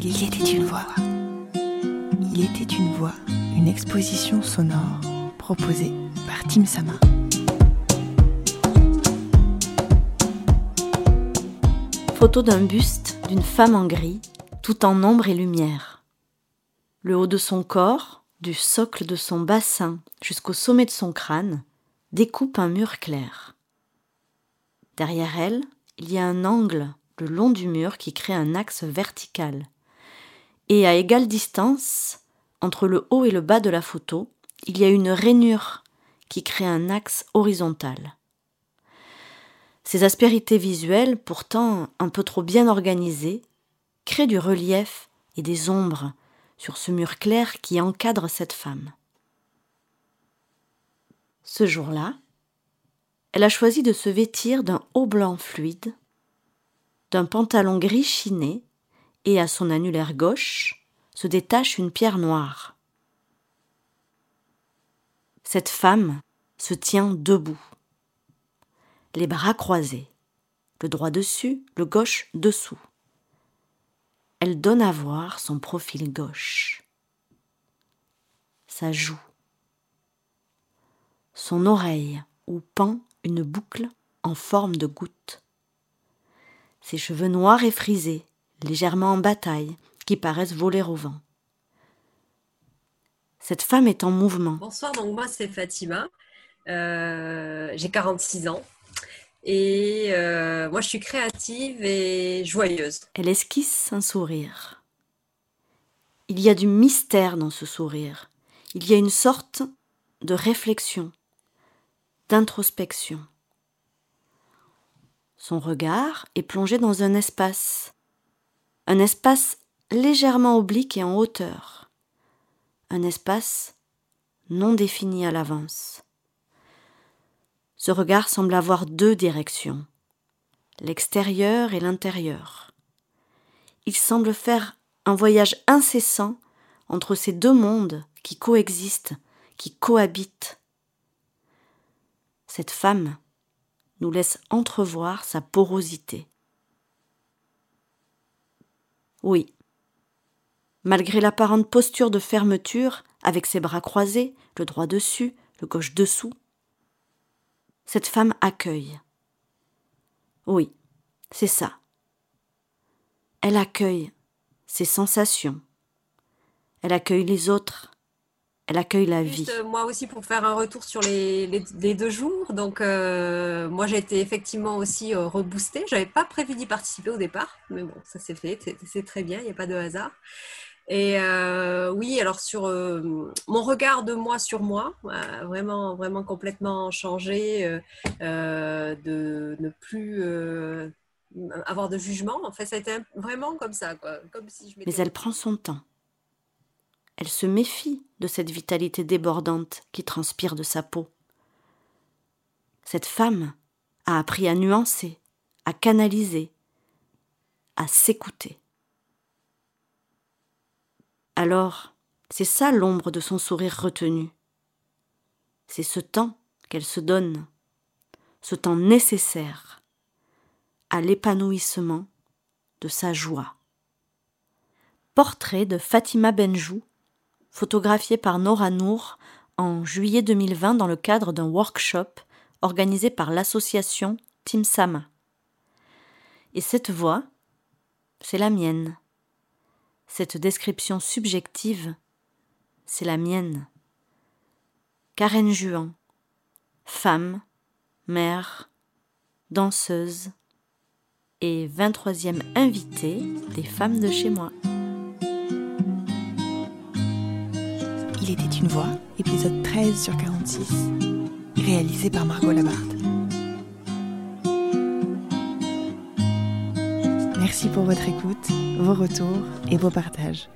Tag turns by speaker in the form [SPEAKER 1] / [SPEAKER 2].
[SPEAKER 1] Il était une voix. Il était une voix, une exposition sonore proposée par Tim Sama.
[SPEAKER 2] Photo d'un buste d'une femme en gris, tout en ombre et lumière. Le haut de son corps, du socle de son bassin jusqu'au sommet de son crâne, découpe un mur clair. Derrière elle, il y a un angle le long du mur qui crée un axe vertical. Et à égale distance, entre le haut et le bas de la photo, il y a une rainure qui crée un axe horizontal. Ces aspérités visuelles, pourtant un peu trop bien organisées, créent du relief et des ombres sur ce mur clair qui encadre cette femme. Ce jour-là, elle a choisi de se vêtir d'un haut blanc fluide, d'un pantalon gris chiné, et à son annulaire gauche se détache une pierre noire. Cette femme se tient debout, les bras croisés, le droit dessus, le gauche dessous. Elle donne à voir son profil gauche, sa joue, son oreille où pend une boucle en forme de goutte, ses cheveux noirs et frisés, légèrement en bataille, qui paraissent voler au vent. Cette femme est en mouvement.
[SPEAKER 3] Bonsoir, donc moi c'est Fatima, euh, j'ai 46 ans et euh, moi je suis créative et joyeuse.
[SPEAKER 2] Elle esquisse un sourire. Il y a du mystère dans ce sourire. Il y a une sorte de réflexion, d'introspection. Son regard est plongé dans un espace, un espace légèrement oblique et en hauteur, un espace non défini à l'avance. Ce regard semble avoir deux directions, l'extérieur et l'intérieur. Il semble faire un voyage incessant entre ces deux mondes qui coexistent, qui cohabitent. Cette femme nous laisse entrevoir sa porosité. Oui, malgré l'apparente posture de fermeture, avec ses bras croisés, le droit dessus, le gauche dessous, cette femme accueille. Oui, c'est ça. Elle accueille ses sensations. Elle accueille les autres. Elle accueille la vie.
[SPEAKER 3] Euh, moi aussi, pour faire un retour sur les, les, deux jours, donc euh, moi j'ai été effectivement aussi euh, reboostée. J'avais pas prévu d'y participer au départ, mais bon, ça s'est fait, c'est très bien, il n'y a pas de hasard. Et euh, oui, alors sur mon regard de moi sur moi, vraiment, vraiment complètement changé, de ne plus avoir de jugement. En fait, ça a été vraiment comme ça, quoi. Comme
[SPEAKER 2] si je Mais elle prend son temps. Elle se méfie de cette vitalité débordante qui transpire de sa peau. Cette femme a appris à nuancer, à canaliser, à s'écouter. Alors, c'est ça l'ombre de son sourire retenu. C'est ce temps qu'elle se donne, ce temps nécessaire à l'épanouissement de sa joie. Portrait de Fatima Benjou photographié par Nora Nour en juillet 2020 dans le cadre d'un workshop organisé par l'association Tim Sama. Et cette voix, c'est la mienne. Cette description subjective, c'est la mienne. Karen Juan, femme, mère, danseuse et 23e invitée des femmes de chez moi.
[SPEAKER 1] Il était une voix, épisode 13 sur 46, réalisé par Margot Labarthe. Merci pour votre écoute, vos retours et vos partages.